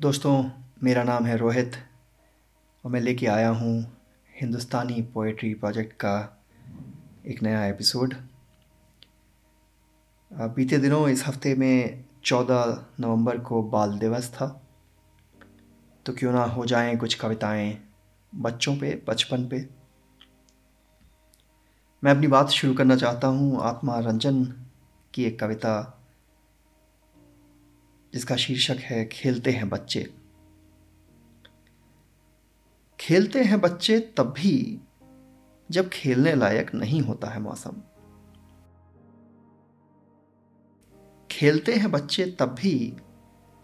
दोस्तों, मेरा नाम है रोहित और मैं लेके आया हूँ हिंदुस्तानी पोइट्री प्रोजेक्ट का एक नया एपिसोड बीते दिनों, इस हफ़्ते में 14 नवंबर को बाल दिवस था। तो क्यों ना हो जाएँ कुछ कविताएँ बच्चों पे, बचपन पे। मैं अपनी बात शुरू करना चाहता हूँ, आत्मा रंजन की एक कविता जिसका शीर्षक है, खेलते हैं बच्चे। खेलते हैं बच्चे तब भी जब खेलने लायक नहीं होता है मौसम। खेलते हैं बच्चे तब भी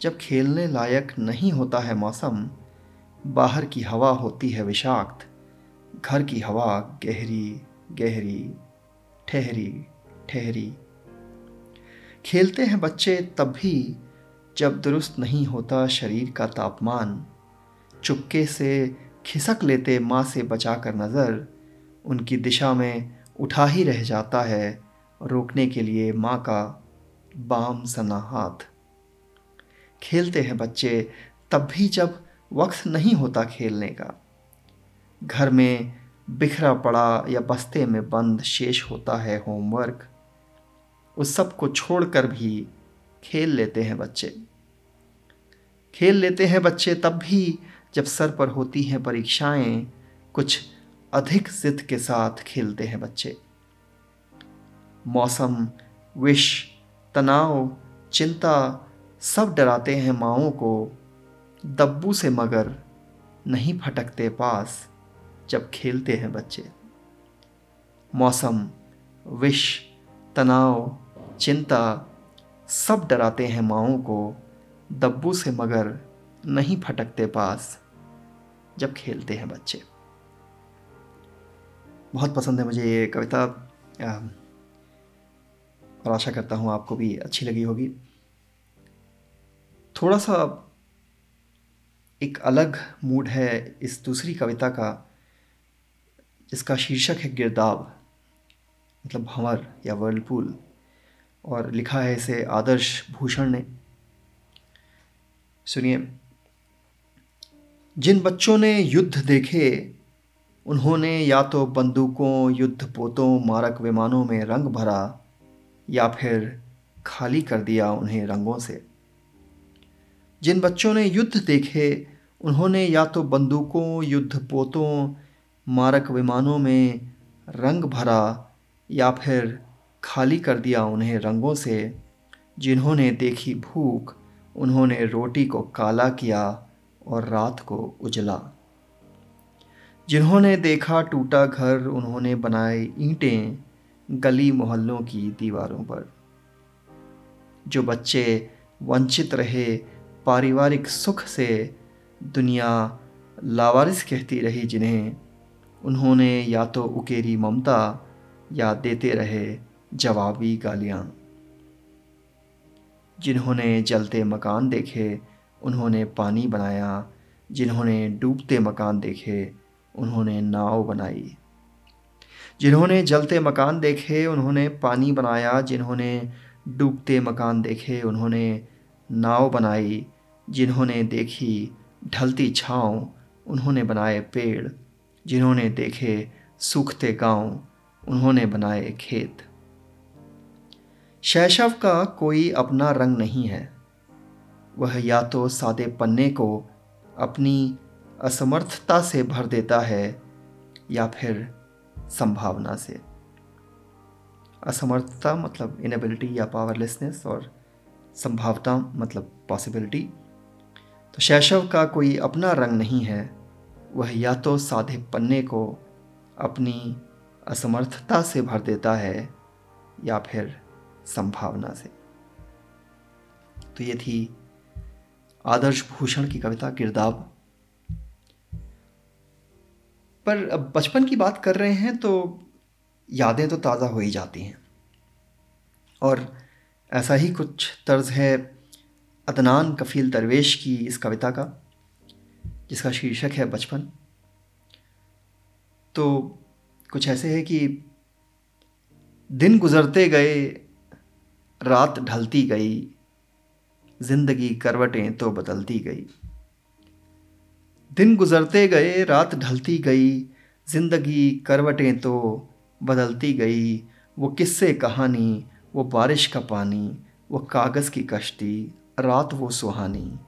जब खेलने लायक नहीं होता है मौसम। बाहर की हवा होती है विषाक्त, घर की हवा गहरी गहरी, ठहरी ठहरी। खेलते हैं बच्चे तब भी जब दुरुस्त नहीं होता शरीर का तापमान, चुपके से खिसक लेते माँ से बचा कर नज़र, उनकी दिशा में उठा ही रह जाता है रोकने के लिए माँ का बाम सना हाथ। खेलते हैं बच्चे, तब भी जब वक्त नहीं होता खेलने का। घर में बिखरा पड़ा या बस्ते में बंद शेष होता है होमवर्क। उस सबको छोड़कर भी खेल लेते हैं बच्चे। खेल लेते हैं बच्चे तब भी जब सर पर होती हैं परीक्षाएँ, कुछ अधिक जिद के साथ खेलते हैं बच्चे। मौसम, विष, तनाव, चिंता सब डराते हैं माओ को, दब्बू से मगर नहीं फटकते पास जब खेलते हैं बच्चे। मौसम, विष, तनाव, चिंता सब डराते हैं माओ को, दब्बू से मगर नहीं फटकते पास जब खेलते हैं बच्चे। बहुत पसंद है मुझे ये कविता। और आशा करता हूँ आपको भी अच्छी लगी होगी। थोड़ा सा एक अलग मूड है इस दूसरी कविता का, जिसका शीर्षक है गिरदाब मतलब भंवर या वर्लपूल और लिखा है इसे आदर्श भूषण ने। सुनिए, जिन बच्चों ने युद्ध देखे, उन्होंने या तो बंदूकों, युद्ध पोतों, मारक विमानों में रंग भरा, या फिर खाली कर दिया उन्हें रंगों से। जिन बच्चों ने युद्ध देखे, उन्होंने या तो बंदूकों, युद्ध पोतों, मारक विमानों में रंग भरा, या फिर खाली कर दिया उन्हें रंगों से। जिन्होंने देखी भूख, उन्होंने रोटी को काला किया और रात को उजला। जिन्होंने देखा टूटा घर, उन्होंने बनाए ईंटें गली मोहल्लों की दीवारों पर। जो बच्चे वंचित रहे पारिवारिक सुख से, दुनिया लावारिस कहती रही जिन्हें, उन्होंने या तो उकेरी ममता या देते रहे जवाबी गालियाँ। जिन्होंने जलते मकान देखे, उन्होंने पानी बनाया। जिन्होंने डूबते मकान देखे, उन्होंने नाव बनाई। जिन्होंने जलते मकान देखे, उन्होंने पानी बनाया। जिन्होंने डूबते मकान देखे, उन्होंने नाव बनाई। जिन्होंने देखी ढलती छाँव, उन्होंने बनाए पेड़। जिन्होंने देखे सूखते गाँव, उन्होंने बनाए खेत। शैशव का कोई अपना रंग नहीं है। वह या तो सादे पन्ने को अपनी असमर्थता से भर देता है या फिर संभावना से। असमर्थता मतलब इनेबिलिटी या पावरलेसनेस और संभावना मतलब पॉसिबिलिटी तो शैशव का कोई अपना रंग नहीं है। वह या तो सादे पन्ने को अपनी असमर्थता से भर देता है या फिर संभावना से। तो ये थी आदर्श भूषण की कविता किरदाब पर अब बचपन की बात कर रहे हैं तो यादें तो ताज़ा हो ही जाती हैं। और ऐसा ही कुछ तर्ज है अदनान कफील दरवेश की इस कविता का, जिसका शीर्षक है बचपन। तो कुछ ऐसे है कि दिन गुज़रते गए रात ढलती गई, ज़िंदगी करवटें तो बदलती गई। दिन गुजरते गए, रात ढलती गई, ज़िंदगी करवटें तो बदलती गई। वो किस्से कहानी, वो बारिश का पानी, वो कागज़ की कश्ती, रात वो सुहानी।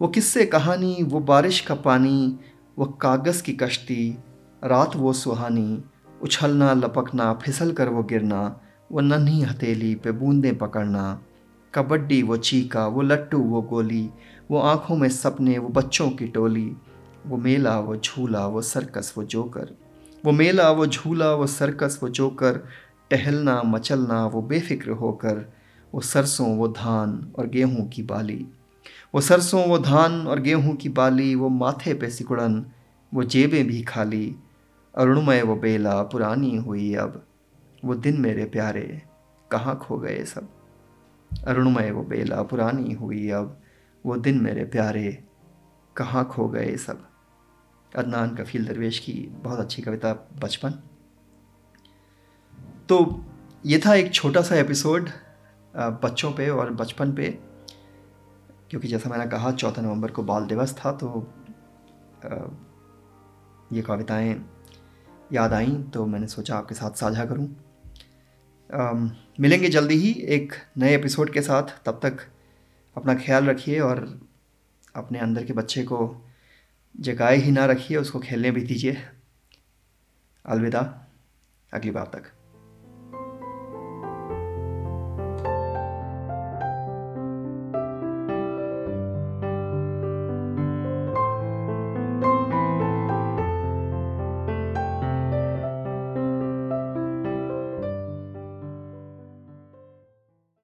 वो किस्से कहानी, वो बारिश का पानी, वो कागज़ की कश्ती, रात वो सुहानी। उछलना, लपकना, फिसल कर वो गिरना वो नन्ही हथेली पे बूंदें पकड़ना, कबड्डी वो चीका, वो लट्टू वो गोली, वो आँखों में सपने वो बच्चों की टोली, वो मेला वो झूला वो सर्कस वो जोकर, वो मेला वो झूला वो सर्कस वो जोकर, टहलना मचलना वो बेफिक्र होकर, वो सरसों वो धान और गेहूँ की बाली, वो सरसों वो धान और गेहूँ की बाली, वो माथे पे सिकुड़न, वो जेबें भी खाली, अरुणमय वो बेला पुरानी हुई अब। वो दिन मेरे प्यारे, कहाँ खो गए सब? अरुणमय वो बेला पुरानी हुई अब, वो दिन मेरे प्यारे, कहाँ खो गए सब? अदनान कफील दरवेश की बहुत अच्छी कविता, बचपन। तो ये था एक छोटा सा एपिसोड बच्चों पे और बचपन पे, क्योंकि जैसा मैंने कहा, चौथा नवंबर को बाल दिवस था तो ये कविताएँ याद आईं तो मैंने सोचा आपके साथ साझा करूँ। मिलेंगे जल्दी ही एक नए एपिसोड के साथ। तब तक अपना ख्याल रखिए और अपने अंदर के बच्चे को जगाए ही ना रखिए, उसको खेलने भी दीजिए। अलविदा। अगली बार तक।